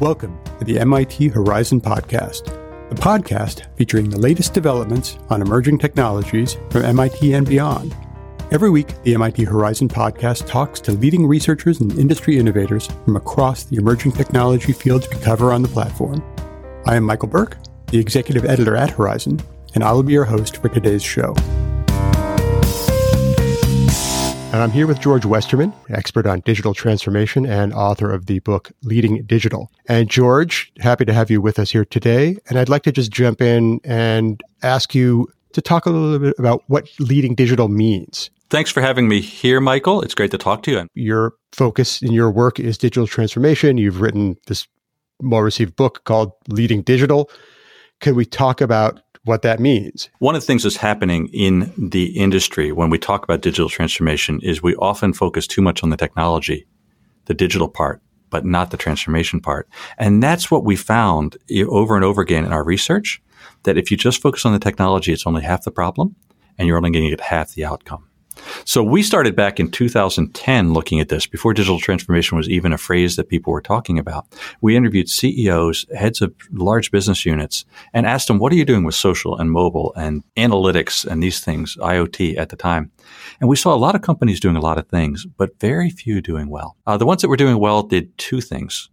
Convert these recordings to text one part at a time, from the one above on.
Welcome to the MIT Horizon Podcast, the podcast featuring the latest developments on emerging technologies from MIT and beyond. Every week, the MIT Horizon Podcast talks to leading researchers and industry innovators from across the emerging technology fields we cover on the platform. I am Michael Burke, the executive editor at Horizon, and I will be your host for today's show. And I'm here with George Westerman, expert on digital transformation and author of the book Leading Digital. And George, happy to have you with us here today. And I'd like to just jump in and ask you to talk a little bit about what leading digital means. Thanks for having me here, Michael. It's great to talk to you. Your focus in your work is digital transformation. You've written this well received book called Leading Digital. Can we talk about what that means. One of the things that's happening in the industry when we talk about digital transformation is we often focus too much on the technology, the digital part, but not the transformation part. And that's what we found over and over again in our research that if you just focus on the technology, it's only half the problem and you're only going to get half the outcome. So we started back in 2010 looking at this before digital transformation was even a phrase that people were talking about. We interviewed CEOs, heads of large business units, and asked them, what are you doing with social and mobile and analytics and these things, IoT at the time? And we saw a lot of companies doing a lot of things, but very few doing well. Uh, the ones that were doing well did two things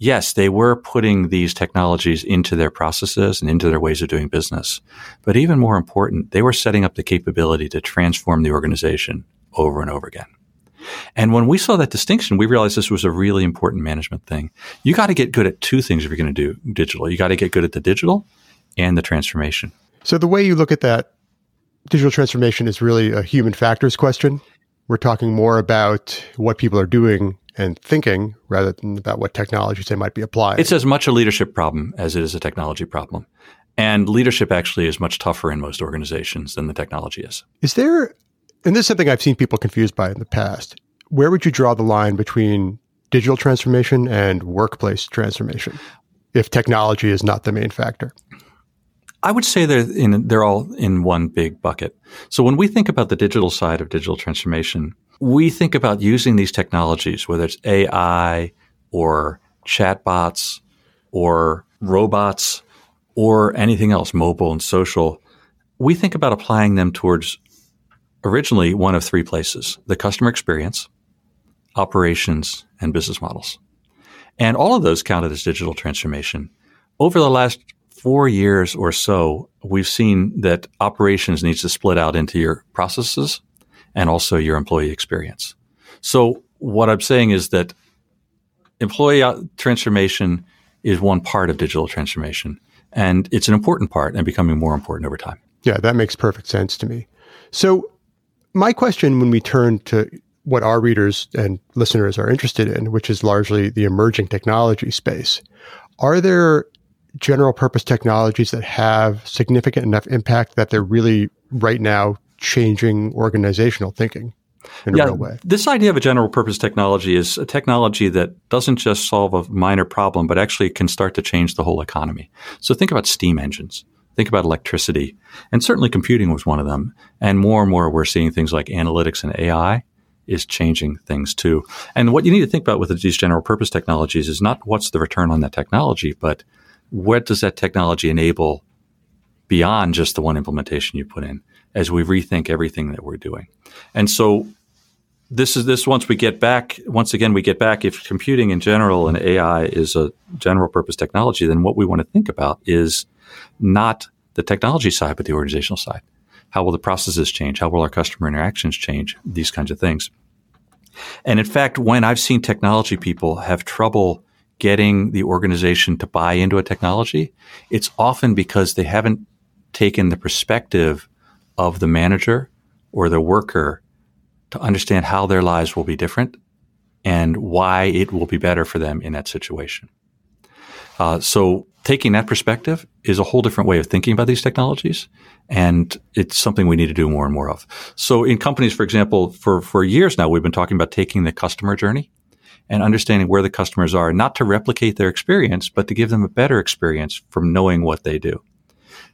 yes, they were putting these technologies into their processes and into their ways of doing business. But even more important, they were setting up the capability to transform the organization over and over again. And when we saw that distinction, we realized this was a really important management thing. You got to get good at two things if you're going to do digital. You got to get good at the digital and the transformation. So the way you look at that digital transformation is really a human factors question. We're talking more about what people are doing and thinking rather than about what technologies they might be applying. It's as much a leadership problem as it is a technology problem. And leadership actually is much tougher in most organizations than the technology is. Is there, and this is something I've seen people confused by in the past, where would you draw the line between digital transformation and workplace transformation if technology is not the main factor? I would say they're in, they're all in one big bucket. So when we think about the digital side of digital transformation, we think about using these technologies, whether it's AI or chatbots or robots or anything else, mobile and social. We think about applying them towards originally one of three places the customer experience, operations, and business models. And all of those counted as digital transformation. Over the last four years or so, we've seen that operations needs to split out into your processes and also your employee experience. So what I'm saying is that employee uh, transformation is one part of digital transformation and it's an important part and becoming more important over time. Yeah, that makes perfect sense to me. So my question when we turn to what our readers and listeners are interested in, which is largely the emerging technology space, are there general purpose technologies that have significant enough impact that they're really right now changing organizational thinking in yeah, a real way. This idea of a general purpose technology is a technology that doesn't just solve a minor problem, but actually can start to change the whole economy. So think about steam engines. Think about electricity. And certainly computing was one of them. And more and more we're seeing things like analytics and AI is changing things too. And what you need to think about with these general purpose technologies is not what's the return on that technology, but what does that technology enable beyond just the one implementation you put in? As we rethink everything that we're doing. And so this is this once we get back once again we get back if computing in general and AI is a general purpose technology then what we want to think about is not the technology side but the organizational side. How will the processes change? How will our customer interactions change? These kinds of things. And in fact, when I've seen technology people have trouble getting the organization to buy into a technology, it's often because they haven't taken the perspective of the manager or the worker to understand how their lives will be different and why it will be better for them in that situation. Uh, so taking that perspective is a whole different way of thinking about these technologies. And it's something we need to do more and more of. So in companies, for example, for, for years now, we've been talking about taking the customer journey and understanding where the customers are, not to replicate their experience, but to give them a better experience from knowing what they do.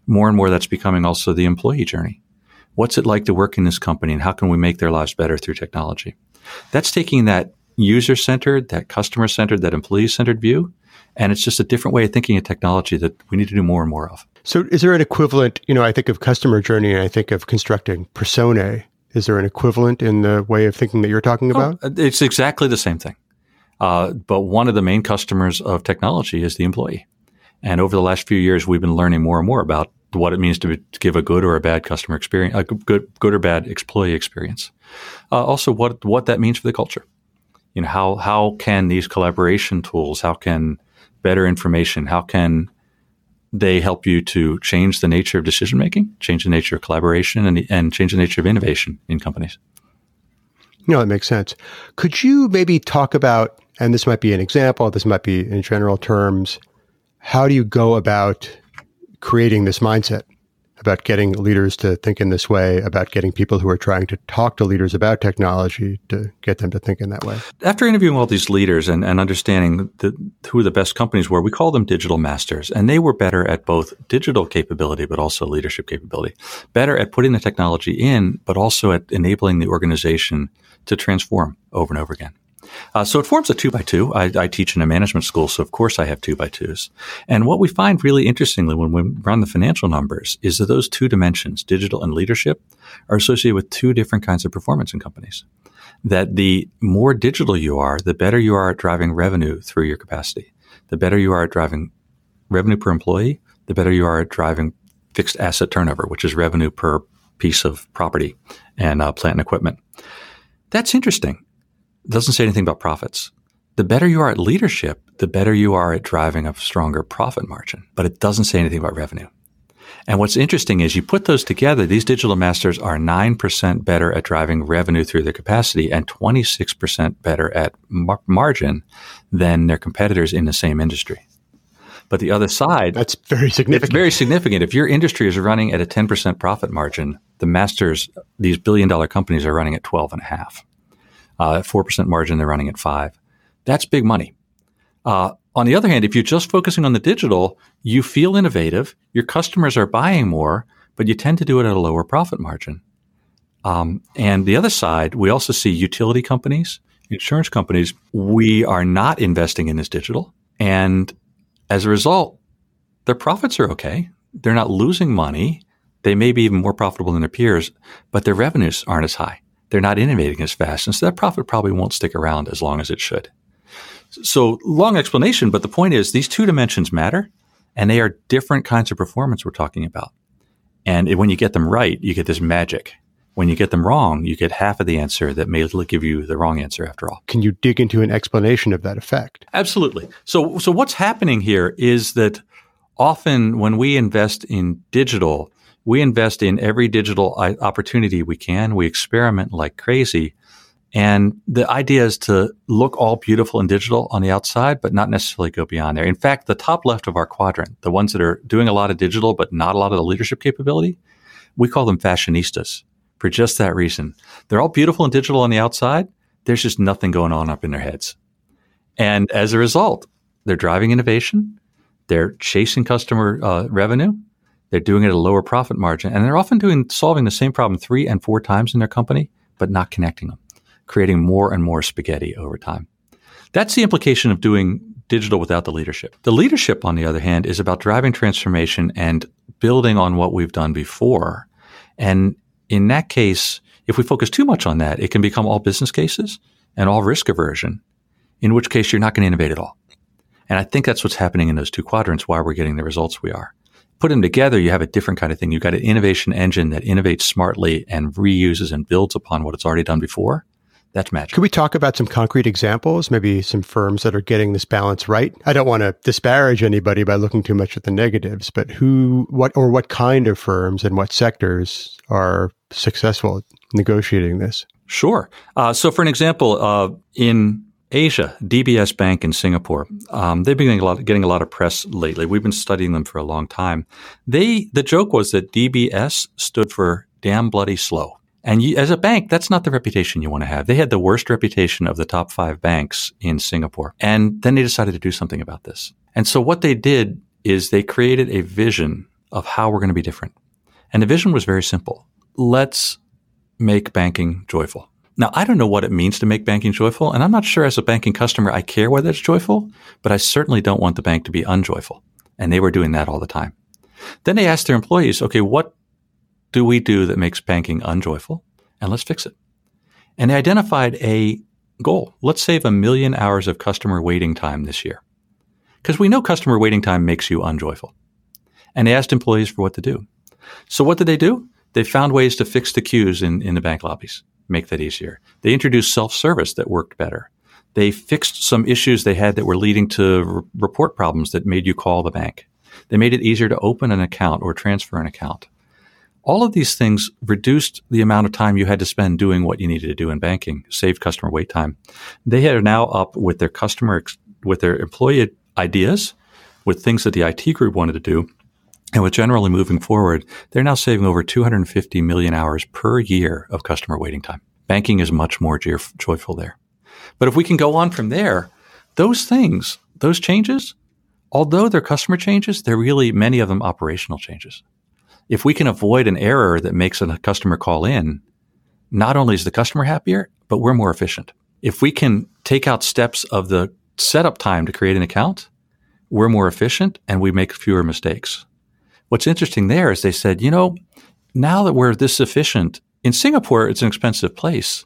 More and more that's becoming also the employee journey. What's it like to work in this company and how can we make their lives better through technology? That's taking that user centered, that customer centered, that employee centered view And it's just a different way of thinking of technology that we need to do more and more of. So, is there an equivalent? You know, I think of customer journey and I think of constructing personae. Is there an equivalent in the way of thinking that you're talking oh, about? Oh, it's exactly the same thing. Uh, but one of the main customers of technology is the employee. And over the last few years, we've been learning more and more about what it means to, to give a good or a bad customer experience, a good, good or bad employee experience. Uh, also, what what that means for the culture. You know, how how can these collaboration tools, how can better information, how can they help you to change the nature of decision making, change the nature of collaboration, and, and change the nature of innovation in companies. No, that makes sense. Could you maybe talk about, and this might be an example, this might be in general terms, how do you go about creating this mindset? about getting leaders to think in this way, about getting people who are trying to talk to leaders about technology to get them to think in that way. After interviewing all these leaders and, and understanding the, who the best companies were, we call them digital masters. And they were better at both digital capability, but also leadership capability. Better at putting the technology in, but also at enabling the organization to transform over and over again. Uh, so it forms a two by two. I, I, teach in a management school, so of course I have two by twos. And what we find really interestingly when we run the financial numbers is that those two dimensions, digital and leadership, are associated with two different kinds of performance in companies. That the more digital you are, the better you are at driving revenue through your capacity. The better you are at driving revenue per employee, the better you are at driving fixed asset turnover, which is revenue per piece of property and uh, plant and equipment. That's interesting doesn't say anything about profits. The better you are at leadership, the better you are at driving a stronger profit margin, but it doesn't say anything about revenue. And what's interesting is you put those together, these digital masters are 9% better at driving revenue through their capacity and 26% better at mar- margin than their competitors in the same industry. But the other side, that's very significant. It's very significant. If your industry is running at a 10% profit margin, the masters, these billion dollar companies are running at 12 and a half. Uh, 4% margin, they're running at 5 That's big money. Uh, on the other hand, if you're just focusing on the digital, you feel innovative, your customers are buying more, but you tend to do it at a lower profit margin. Um, and the other side, we also see utility companies, insurance companies, we are not investing in this digital. And as a result, their profits are okay. They're not losing money. They may be even more profitable than their peers, but their revenues aren't as high they're not innovating as fast. And so that profit probably won't stick around as long as it should. So long explanation, but the point is these two dimensions matter and they are different kinds of performance we're talking about. And when you get them right, you get this magic. When you get them wrong, you get half of the answer that may give you the wrong answer after all. Can you dig into an explanation of that effect? Absolutely. So, so what's happening here is that often when we invest in digital, we invest in every digital opportunity we can. We experiment like crazy. And the idea is to look all beautiful and digital on the outside, but not necessarily go beyond there. In fact, the top left of our quadrant, the ones that are doing a lot of digital, but not a lot of the leadership capability, we call them fashionistas for just that reason. They're all beautiful and digital on the outside. There's just nothing going on up in their heads. And as a result, they're driving innovation. They're chasing customer uh, revenue. They're doing it at a lower profit margin, and they're often doing solving the same problem three and four times in their company, but not connecting them, creating more and more spaghetti over time. That's the implication of doing digital without the leadership. The leadership, on the other hand, is about driving transformation and building on what we've done before. And in that case, if we focus too much on that, it can become all business cases and all risk aversion, in which case you're not going to innovate at all. And I think that's what's happening in those two quadrants, why we're getting the results we are put them together, you have a different kind of thing. You've got an innovation engine that innovates smartly and reuses and builds upon what it's already done before. That's magic. Could we talk about some concrete examples, maybe some firms that are getting this balance right? I don't want to disparage anybody by looking too much at the negatives, but who, what, or what kind of firms and what sectors are successful at negotiating this? Sure. Uh, so, for an example, uh, in Asia, DBS Bank in Singapore. Um, they've been getting a, lot, getting a lot of press lately. We've been studying them for a long time. They the joke was that DBS stood for damn bloody slow. And you, as a bank, that's not the reputation you want to have. They had the worst reputation of the top five banks in Singapore. And then they decided to do something about this. And so what they did is they created a vision of how we're going to be different. And the vision was very simple. Let's make banking joyful Now, I don't know what it means to make banking joyful, and I'm not sure as a banking customer I care whether it's joyful, but I certainly don't want the bank to be unjoyful. And they were doing that all the time. Then they asked their employees, okay, what do we do that makes banking unjoyful? And let's fix it. And they identified a goal. Let's save a million hours of customer waiting time this year. Because we know customer waiting time makes you unjoyful. And they asked employees for what to do. So what did they do? They found ways to fix the queues in, in the bank lobbies, make that easier. They introduced self-service that worked better. They fixed some issues they had that were leading to r- report problems that made you call the bank. They made it easier to open an account or transfer an account. All of these things reduced the amount of time you had to spend doing what you needed to do in banking, saved customer wait time. They are now up with their customer, with their employee ideas, with things that the IT group wanted to do, and with generally moving forward, they're now saving over 250 million hours per year of customer waiting time. Banking is much more joyful there. But if we can go on from there, those things, those changes, although they're customer changes, they're really many of them operational changes. If we can avoid an error that makes a customer call in, not only is the customer happier, but we're more efficient. If we can take out steps of the setup time to create an account, we're more efficient and we make fewer mistakes. What's interesting there is they said, you know, now that we're this efficient, in Singapore, it's an expensive place,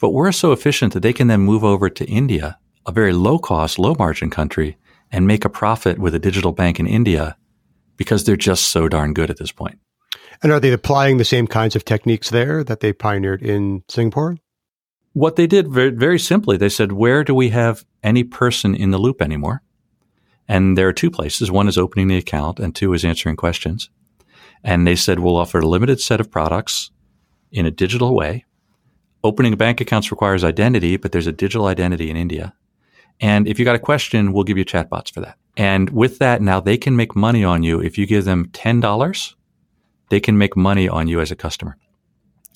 but we're so efficient that they can then move over to India, a very low cost, low margin country, and make a profit with a digital bank in India because they're just so darn good at this point. And are they applying the same kinds of techniques there that they pioneered in Singapore? What they did very, very simply, they said, where do we have any person in the loop anymore? And there are two places. One is opening the account, and two is answering questions. And they said, we'll offer a limited set of products in a digital way. Opening bank accounts requires identity, but there's a digital identity in India. And if you got a question, we'll give you chatbots for that. And with that, now they can make money on you. If you give them $10, they can make money on you as a customer.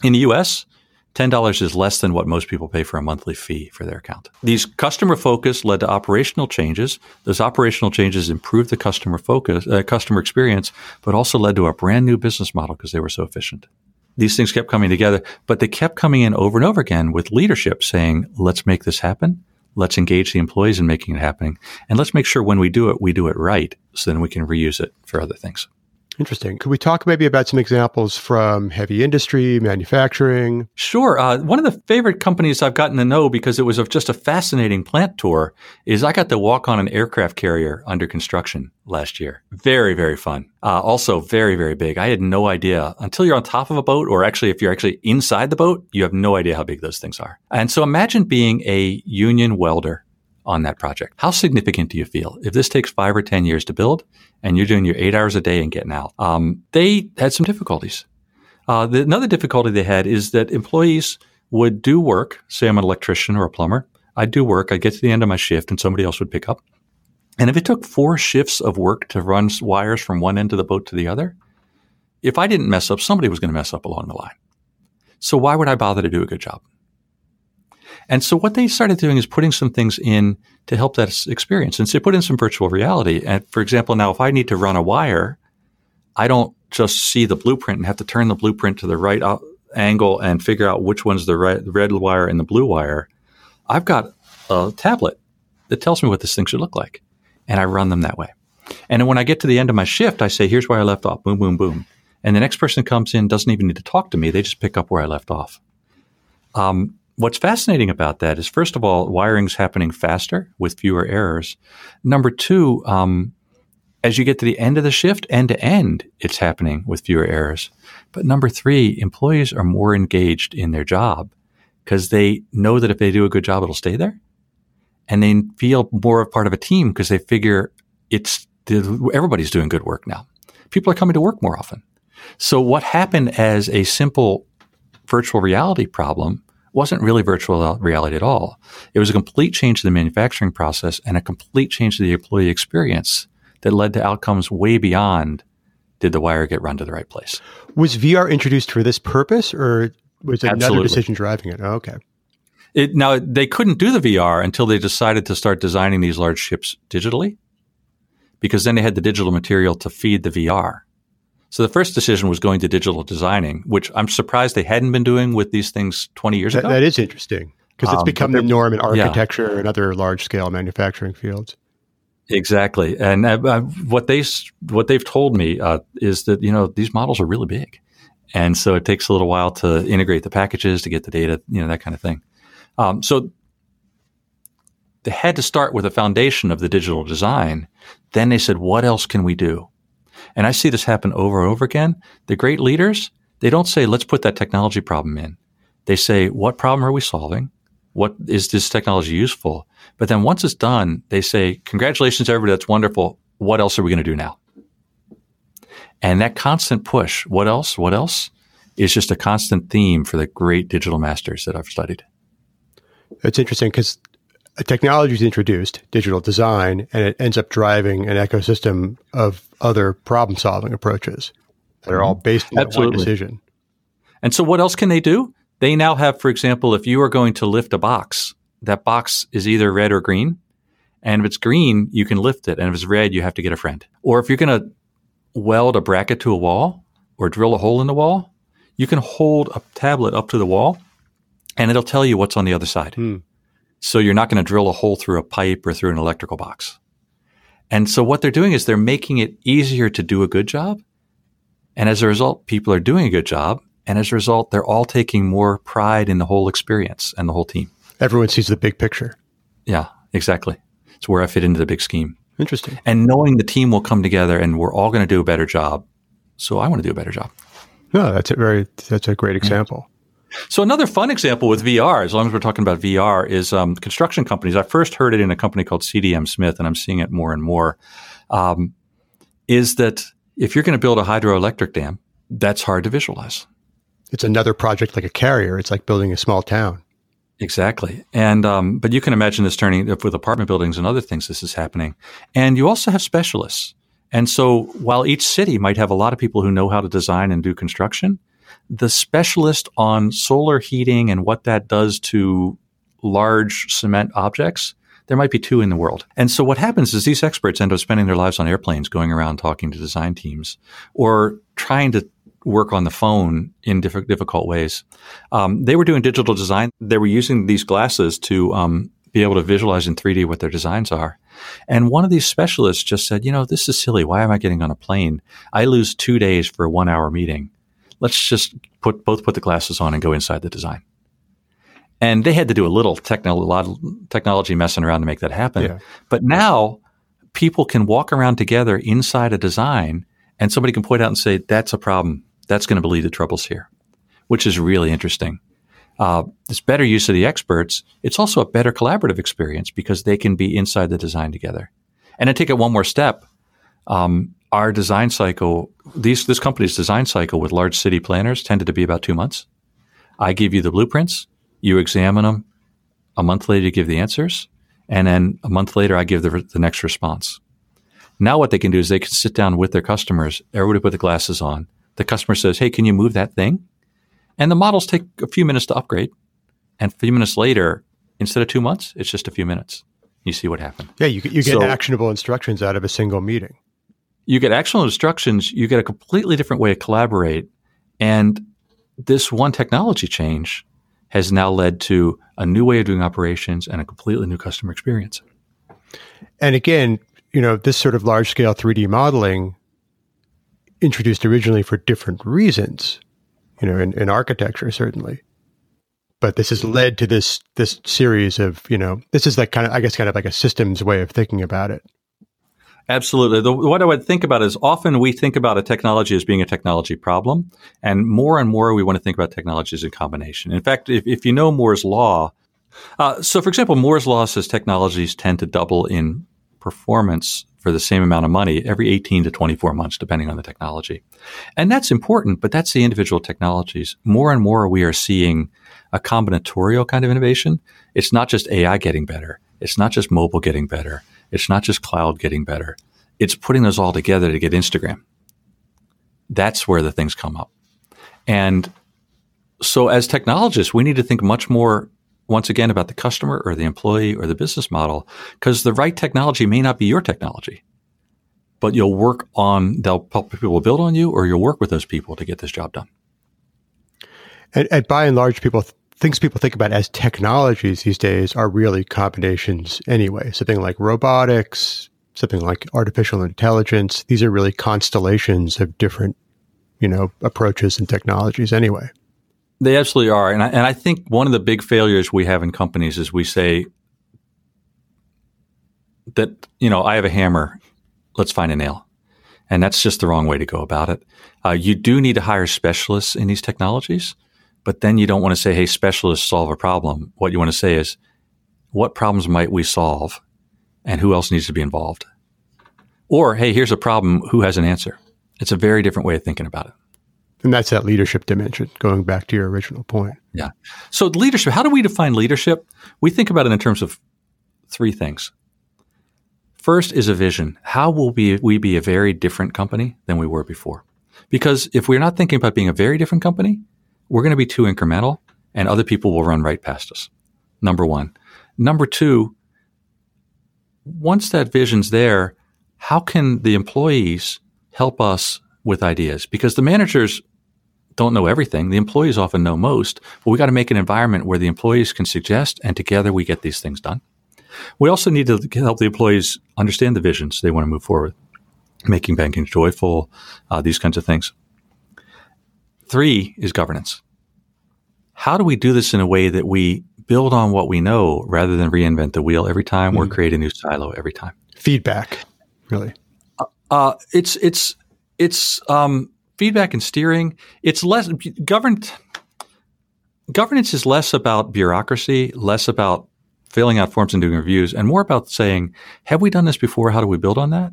In the US, $10 is less than what most people pay for a monthly fee for their account. These customer focus led to operational changes. Those operational changes improved the customer focus, uh, customer experience, but also led to a brand new business model because they were so efficient. These things kept coming together, but they kept coming in over and over again with leadership saying, let's make this happen. Let's engage the employees in making it happen. And let's make sure when we do it, we do it right so then we can reuse it for other things. Interesting. Could we talk maybe about some examples from heavy industry, manufacturing? Sure. Uh, one of the favorite companies I've gotten to know because it was just a fascinating plant tour is I got to walk on an aircraft carrier under construction last year. Very, very fun. Uh, also very, very big. I had no idea until you're on top of a boat, or actually, if you're actually inside the boat, you have no idea how big those things are. And so imagine being a union welder on that project. How significant do you feel if this takes five or 10 years to build and you're doing your eight hours a day and getting out? Um, they had some difficulties. Uh, the, another difficulty they had is that employees would do work. Say I'm an electrician or a plumber. I'd do work. I'd get to the end of my shift and somebody else would pick up. And if it took four shifts of work to run wires from one end of the boat to the other, if I didn't mess up, somebody was going to mess up along the line. So why would I bother to do a good job? And so what they started doing is putting some things in to help that experience. And so they put in some virtual reality. And for example, now if I need to run a wire, I don't just see the blueprint and have to turn the blueprint to the right angle and figure out which one's the, the red wire and the blue wire. I've got a tablet that tells me what this thing should look like. And I run them that way. And when I get to the end of my shift, I say, here's where I left off. Boom, boom, boom. And the next person comes in, doesn't even need to talk to me. They just pick up where I left off. Um, What's fascinating about that is, first of all, wiring's happening faster with fewer errors. Number two, um, as you get to the end of the shift, end to end, it's happening with fewer errors. But number three, employees are more engaged in their job because they know that if they do a good job, it'll stay there. And they feel more of part of a team because they figure it's everybody's doing good work now. People are coming to work more often. So what happened as a simple virtual reality problem wasn't really virtual reality at all. It was a complete change to the manufacturing process and a complete change to the employee experience that led to outcomes way beyond did the wire get run to the right place. Was VR introduced for this purpose or was it another decision driving it? Oh, okay. It, now, they couldn't do the VR until they decided to start designing these large ships digitally because then they had the digital material to feed the VR. So the first decision was going to digital designing, which I'm surprised they hadn't been doing with these things 20 years that, ago. That is interesting because it's um, become the norm in architecture yeah. and other large scale manufacturing fields. Exactly, and uh, uh, what they what they've told me uh, is that you know these models are really big, and so it takes a little while to integrate the packages to get the data, you know that kind of thing. Um, so they had to start with a foundation of the digital design. Then they said, what else can we do? And I see this happen over and over again. The great leaders, they don't say, let's put that technology problem in. They say, what problem are we solving? What is this technology useful? But then once it's done, they say, congratulations, everybody. That's wonderful. What else are we going to do now? And that constant push, what else? What else? Is just a constant theme for the great digital masters that I've studied. It's interesting because technology is introduced, digital design, and it ends up driving an ecosystem of other problem solving approaches that are all based on Absolutely. one decision. And so, what else can they do? They now have, for example, if you are going to lift a box, that box is either red or green. And if it's green, you can lift it. And if it's red, you have to get a friend. Or if you're going to weld a bracket to a wall or drill a hole in the wall, you can hold a tablet up to the wall and it'll tell you what's on the other side. Hmm. So you're not going to drill a hole through a pipe or through an electrical box. And so what they're doing is they're making it easier to do a good job. And as a result, people are doing a good job. And as a result, they're all taking more pride in the whole experience and the whole team. Everyone sees the big picture. Yeah, exactly. It's where I fit into the big scheme. Interesting. And knowing the team will come together and we're all going to do a better job. So I want to do a better job. No, that's a very that's a great example. So another fun example with VR, as long as we're talking about VR, is um, construction companies. I first heard it in a company called CDM Smith, and I'm seeing it more and more. Um, is that if you're going to build a hydroelectric dam, that's hard to visualize. It's another project like a carrier. It's like building a small town. Exactly, and um, but you can imagine this turning up with apartment buildings and other things. This is happening, and you also have specialists. And so, while each city might have a lot of people who know how to design and do construction, the specialist on solar heating and what that does to large cement objects, there might be two in the world. And so what happens is these experts end up spending their lives on airplanes going around talking to design teams or trying to work on the phone in diff- difficult ways. Um, they were doing digital design. They were using these glasses to um, be able to visualize in 3D what their designs are. And one of these specialists just said, you know, this is silly. Why am I getting on a plane? I lose two days for a one hour meeting let's just put both put the glasses on and go inside the design. And they had to do a little techno, a lot of technology messing around to make that happen. Yeah. But now people can walk around together inside a design and somebody can point out and say, that's a problem. That's going to lead to troubles here, which is really interesting. Uh, it's better use of the experts. It's also a better collaborative experience because they can be inside the design together. And I take it one more step, um, our design cycle, these, this company's design cycle with large city planners tended to be about two months. I give you the blueprints, you examine them. A month later, you give the answers. And then a month later, I give the, the next response. Now, what they can do is they can sit down with their customers. Everybody put the glasses on. The customer says, Hey, can you move that thing? And the models take a few minutes to upgrade. And a few minutes later, instead of two months, it's just a few minutes. You see what happened. Yeah, you, you get so, actionable instructions out of a single meeting you get actionable instructions, you get a completely different way to collaborate. And this one technology change has now led to a new way of doing operations and a completely new customer experience. And again, you know, this sort of large scale 3D modeling introduced originally for different reasons, you know, in, in architecture, certainly. But this has led to this this series of, you know, this is like kind of I guess kind of like a systems way of thinking about it. Absolutely. The, what I would think about is often we think about a technology as being a technology problem, and more and more we want to think about technologies in combination. In fact, if, if you know Moore's law, uh, so for example, Moore's law says technologies tend to double in performance for the same amount of money every 18 to 24 months, depending on the technology. And that's important, but that's the individual technologies. More and more we are seeing a combinatorial kind of innovation. It's not just AI getting better. It's not just mobile getting better. It's not just cloud getting better. It's putting those all together to get Instagram. That's where the things come up. And so as technologists, we need to think much more once again about the customer or the employee or the business model because the right technology may not be your technology, but you'll work on, they'll help people build on you, or you'll work with those people to get this job done. And, and by and large, people things people think about as technologies these days are really combinations anyway. Something like robotics, something like artificial intelligence. These are really constellations of different, you know, approaches and technologies anyway. They absolutely are. And I, and I think one of the big failures we have in companies is we say that, you know, I have a hammer, let's find a nail. And that's just the wrong way to go about it. Uh, you do need to hire specialists in these technologies, but then you don't want to say, hey, specialists solve a problem. What you want to say is, what problems might we solve and who else needs to be involved? Or, hey, here's a problem. Who has an answer? It's a very different way of thinking about it. And that's that leadership dimension, going back to your original point. Yeah. So, leadership, how do we define leadership? We think about it in terms of three things. First is a vision. How will we, we be a very different company than we were before? Because if we're not thinking about being a very different company, we're going to be too incremental and other people will run right past us. Number one. Number two, once that vision's there, how can the employees help us with ideas? Because the managers don't know everything. The employees often know most, but we got to make an environment where the employees can suggest and together we get these things done. We also need to help the employees understand the visions they want to move forward, making banking joyful, uh, these kinds of things. Three is governance. How do we do this in a way that we build on what we know rather than reinvent the wheel every time mm. or create a new silo every time? Feedback, really. Uh, uh, it's it's it's um, feedback and steering. It's less governed. Governance is less about bureaucracy, less about filling out forms and doing reviews, and more about saying, "Have we done this before? How do we build on that?"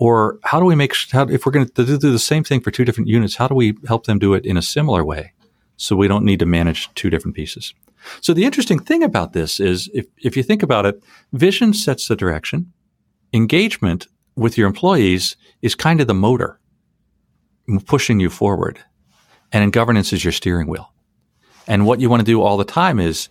Or how do we make how, if we're going to do the same thing for two different units? How do we help them do it in a similar way, so we don't need to manage two different pieces? So the interesting thing about this is, if if you think about it, vision sets the direction, engagement with your employees is kind of the motor pushing you forward. And in governance is your steering wheel. And what you want to do all the time is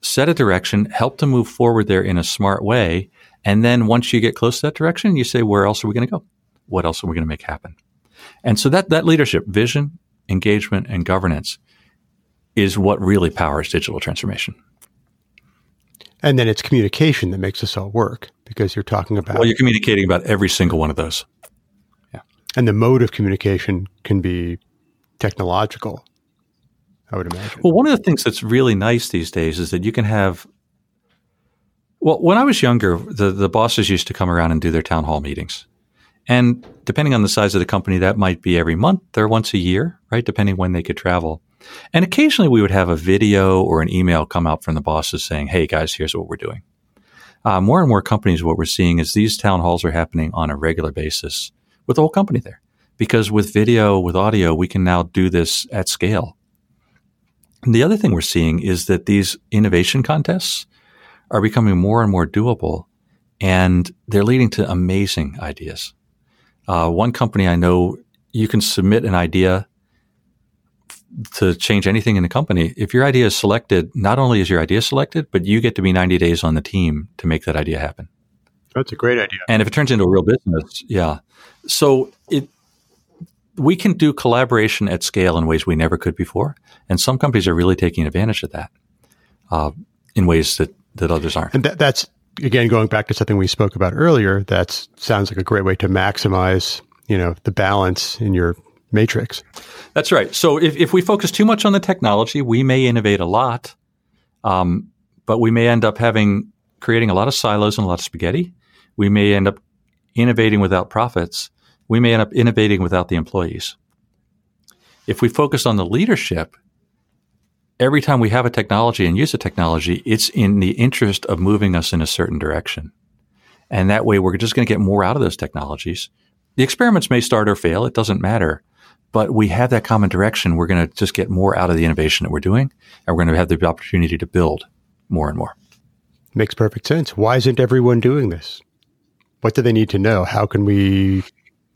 set a direction, help them move forward there in a smart way. And then once you get close to that direction, you say, where else are we going to go? What else are we going to make happen? And so that, that leadership, vision, engagement, and governance is what really powers digital transformation. And then it's communication that makes this all work because you're talking about. Well, you're communicating about every single one of those. Yeah. And the mode of communication can be technological, I would imagine. Well, one of the things that's really nice these days is that you can have. Well, when I was younger, the, the bosses used to come around and do their town hall meetings. And depending on the size of the company, that might be every month or once a year, right? Depending when they could travel. And occasionally we would have a video or an email come out from the bosses saying, hey guys, here's what we're doing. Uh, more and more companies, what we're seeing is these town halls are happening on a regular basis with the whole company there. Because with video, with audio, we can now do this at scale. And the other thing we're seeing is that these innovation contests are becoming more and more doable and they're leading to amazing ideas. Uh, one company I know, you can submit an idea to change anything in the company. If your idea is selected, not only is your idea selected, but you get to be 90 days on the team to make that idea happen. That's a great idea. And if it turns into a real business, yeah. So it we can do collaboration at scale in ways we never could before, and some companies are really taking advantage of that uh, in ways that that others aren't. And that, that's again going back to something we spoke about earlier. That sounds like a great way to maximize you know the balance in your matrix. That's right. So if, if we focus too much on the technology, we may innovate a lot, um, but we may end up having creating a lot of silos and a lot of spaghetti we may end up innovating without profits. We may end up innovating without the employees. If we focus on the leadership, every time we have a technology and use a technology, it's in the interest of moving us in a certain direction. And that way, we're just going to get more out of those technologies. The experiments may start or fail, it doesn't matter. But we have that common direction. We're going to just get more out of the innovation that we're doing, and we're going to have the opportunity to build more and more. Makes perfect sense. Why isn't everyone doing this? What do they need to know? How can we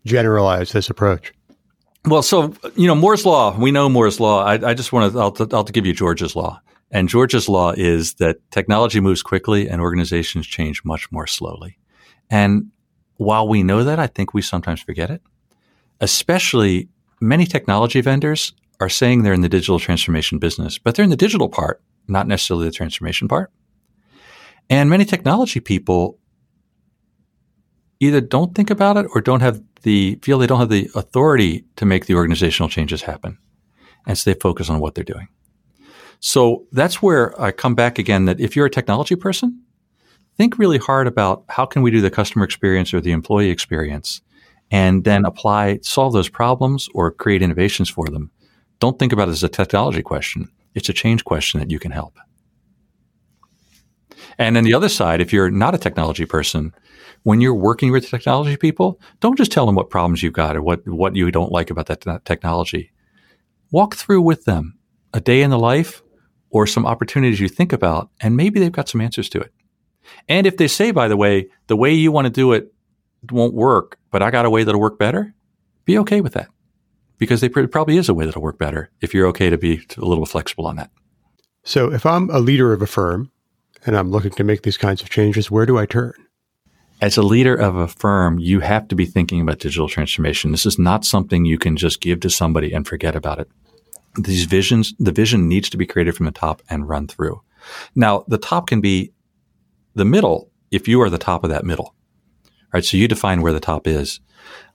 generalize this approach? Well, so you know Moore's law. We know Moore's law. I, I just want to. I'll, I'll give you George's law. And George's law is that technology moves quickly and organizations change much more slowly. And while we know that, I think we sometimes forget it. Especially many technology vendors are saying they're in the digital transformation business, but they're in the digital part, not necessarily the transformation part. And many technology people either don't think about it or don't have the feel they don't have the authority to make the organizational changes happen. And so they focus on what they're doing. So that's where I come back again that if you're a technology person, think really hard about how can we do the customer experience or the employee experience and then apply, solve those problems or create innovations for them. Don't think about it as a technology question. It's a change question that you can help. And on the other side, if you're not a technology person, when you're working with technology people, don't just tell them what problems you've got or what, what you don't like about that technology. Walk through with them a day in the life or some opportunities you think about, and maybe they've got some answers to it. And if they say, by the way, the way you want to do it won't work, but I got a way that'll work better, be okay with that because there probably is a way that'll work better if you're okay to be a little flexible on that. So if I'm a leader of a firm and I'm looking to make these kinds of changes, where do I turn? As a leader of a firm, you have to be thinking about digital transformation. This is not something you can just give to somebody and forget about it. These visions, the vision needs to be created from the top and run through. Now, the top can be the middle if you are the top of that middle. Right. So you define where the top is.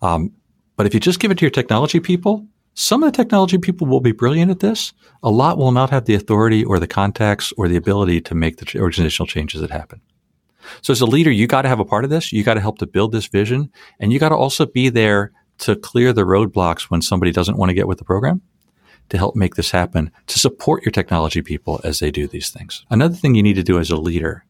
Um, but if you just give it to your technology people, some of the technology people will be brilliant at this. A lot will not have the authority or the contacts or the ability to make the organizational changes that happen. So as a leader, you got to have a part of this. You got to help to build this vision and you got to also be there to clear the roadblocks when somebody doesn't want to get with the program to help make this happen, to support your technology people as they do these things. Another thing you need to do as a leader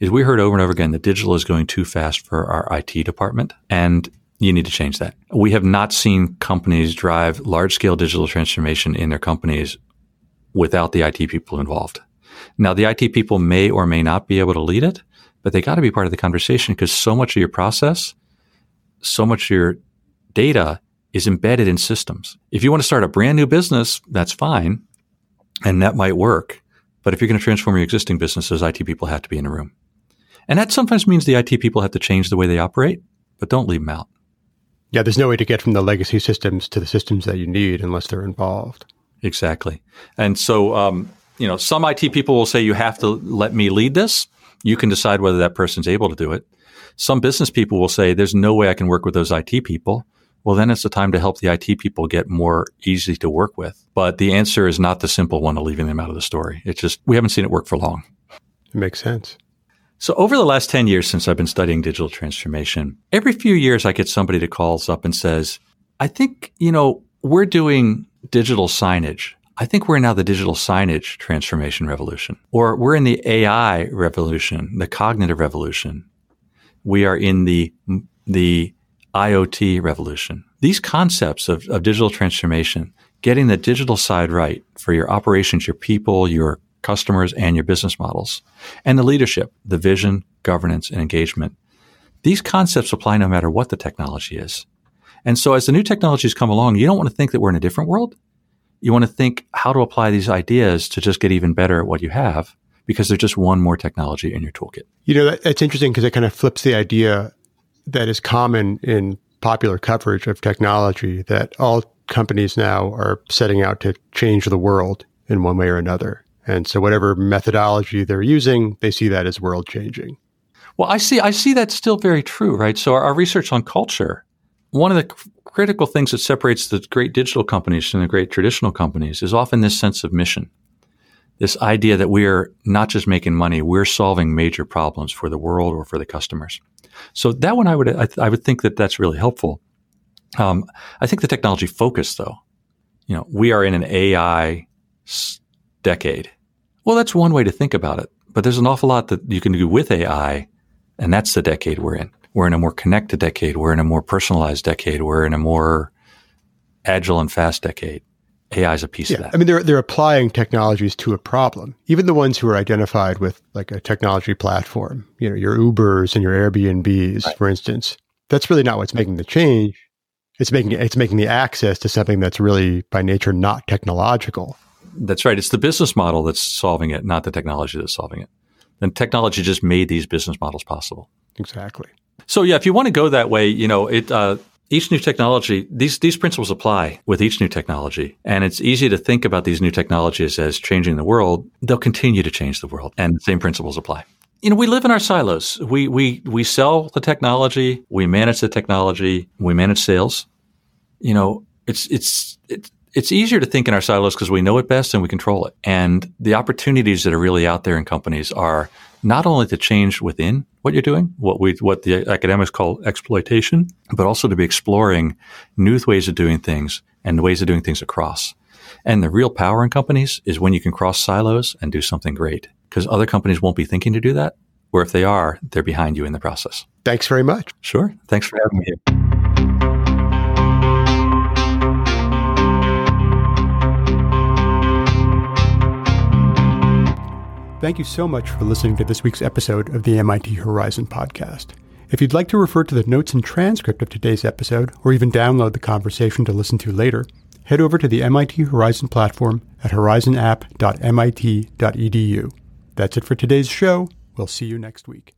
is we heard over and over again that digital is going too fast for our IT department. And you need to change that. We have not seen companies drive large scale digital transformation in their companies without the IT people involved. Now, the IT people may or may not be able to lead it, but they got to be part of the conversation because so much of your process, so much of your data is embedded in systems. If you want to start a brand new business, that's fine. And that might work. But if you're going to transform your existing businesses, IT people have to be in the room. And that sometimes means the IT people have to change the way they operate, but don't leave them out. Yeah, there's no way to get from the legacy systems to the systems that you need unless they're involved. Exactly. And so, um, you know, some IT people will say, you have to let me lead this. You can decide whether that person's able to do it. Some business people will say, there's no way I can work with those IT people. Well, then it's the time to help the IT people get more easy to work with. But the answer is not the simple one of leaving them out of the story. It's just, we haven't seen it work for long. It makes sense. So over the last 10 years since I've been studying digital transformation, every few years I get somebody that calls up and says, I think, you know, we're doing digital signage. I think we're now the digital signage transformation revolution, or we're in the AI revolution, the cognitive revolution. We are in the, the IoT revolution. These concepts of, of digital transformation, getting the digital side right for your operations, your people, your customers, and your business models. And the leadership, the vision, governance, and engagement. These concepts apply no matter what the technology is. And so as the new technologies come along, you don't want to think that we're in a different world. You want to think how to apply these ideas to just get even better at what you have because there's just one more technology in your toolkit. You know, that's interesting because it kind of flips the idea that is common in popular coverage of technology that all companies now are setting out to change the world in one way or another. And so whatever methodology they're using, they see that as world changing. Well, I see I see that still very true, right? So our, our research on culture, one of the critical things that separates the great digital companies from the great traditional companies is often this sense of mission. This idea that we are not just making money, we're solving major problems for the world or for the customers. So that one I would I, I would think that that's really helpful. Um, I think the technology focus though, you know, we are in an AI decade well, that's one way to think about it. But there's an awful lot that you can do with AI, and that's the decade we're in. We're in a more connected decade. We're in a more personalized decade. We're in a more agile and fast decade. AI is a piece yeah, of that. I mean, they're they're applying technologies to a problem. Even the ones who are identified with like a technology platform, you know, your Ubers and your Airbnbs, right. for instance. That's really not what's making the change. It's making it's making the access to something that's really by nature not technological. That's right. It's the business model that's solving it, not the technology that's solving it. And technology just made these business models possible. Exactly. So yeah, if you want to go that way, you know, it uh, each new technology, these these principles apply with each new technology, and it's easy to think about these new technologies as changing the world. They'll continue to change the world, and the same principles apply. You know, we live in our silos. We we we sell the technology, we manage the technology, we manage sales. You know, it's it's it's it's easier to think in our silos because we know it best and we control it. And the opportunities that are really out there in companies are not only to change within what you're doing, what we what the academics call exploitation, but also to be exploring new ways of doing things and ways of doing things across. And the real power in companies is when you can cross silos and do something great because other companies won't be thinking to do that. Or if they are, they're behind you in the process. Thanks very much. Sure. Thanks for having me here. Thank you so much for listening to this week's episode of the MIT Horizon podcast. If you'd like to refer to the notes and transcript of today's episode, or even download the conversation to listen to later, head over to the MIT Horizon platform at horizonapp.mit.edu. That's it for today's show. We'll see you next week.